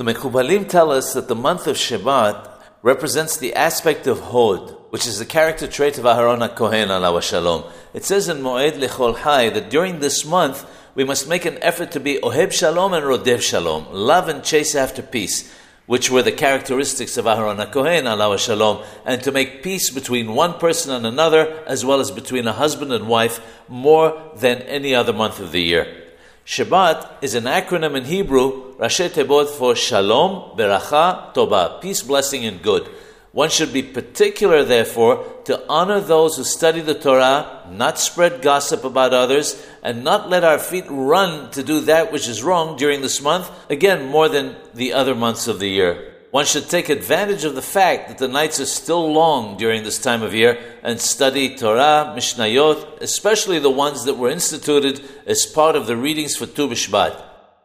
The Mekubalim tell us that the month of Shebat represents the aspect of Hod, which is the character trait of Aharon HaKohen alav shalom. It says in Moed Lechol Hai that during this month we must make an effort to be Oheb Shalom and Rodef Shalom, love and chase after peace, which were the characteristics of Aharon HaKohen alav shalom, and to make peace between one person and another, as well as between a husband and wife, more than any other month of the year. Shebat is an acronym in Hebrew, Rashei Tevot for Shalom, Beracha, Toba, peace, blessing, and good. One should be particular, therefore, to honor those who study the Torah, not spread gossip about others, and not let our feet run to do that which is wrong during this month, again, more than the other months of the year. One should take advantage of the fact that the nights are still long during this time of year and study Torah, Mishnayot, especially the ones that were instituted as part of the readings for Tu B'Shvat.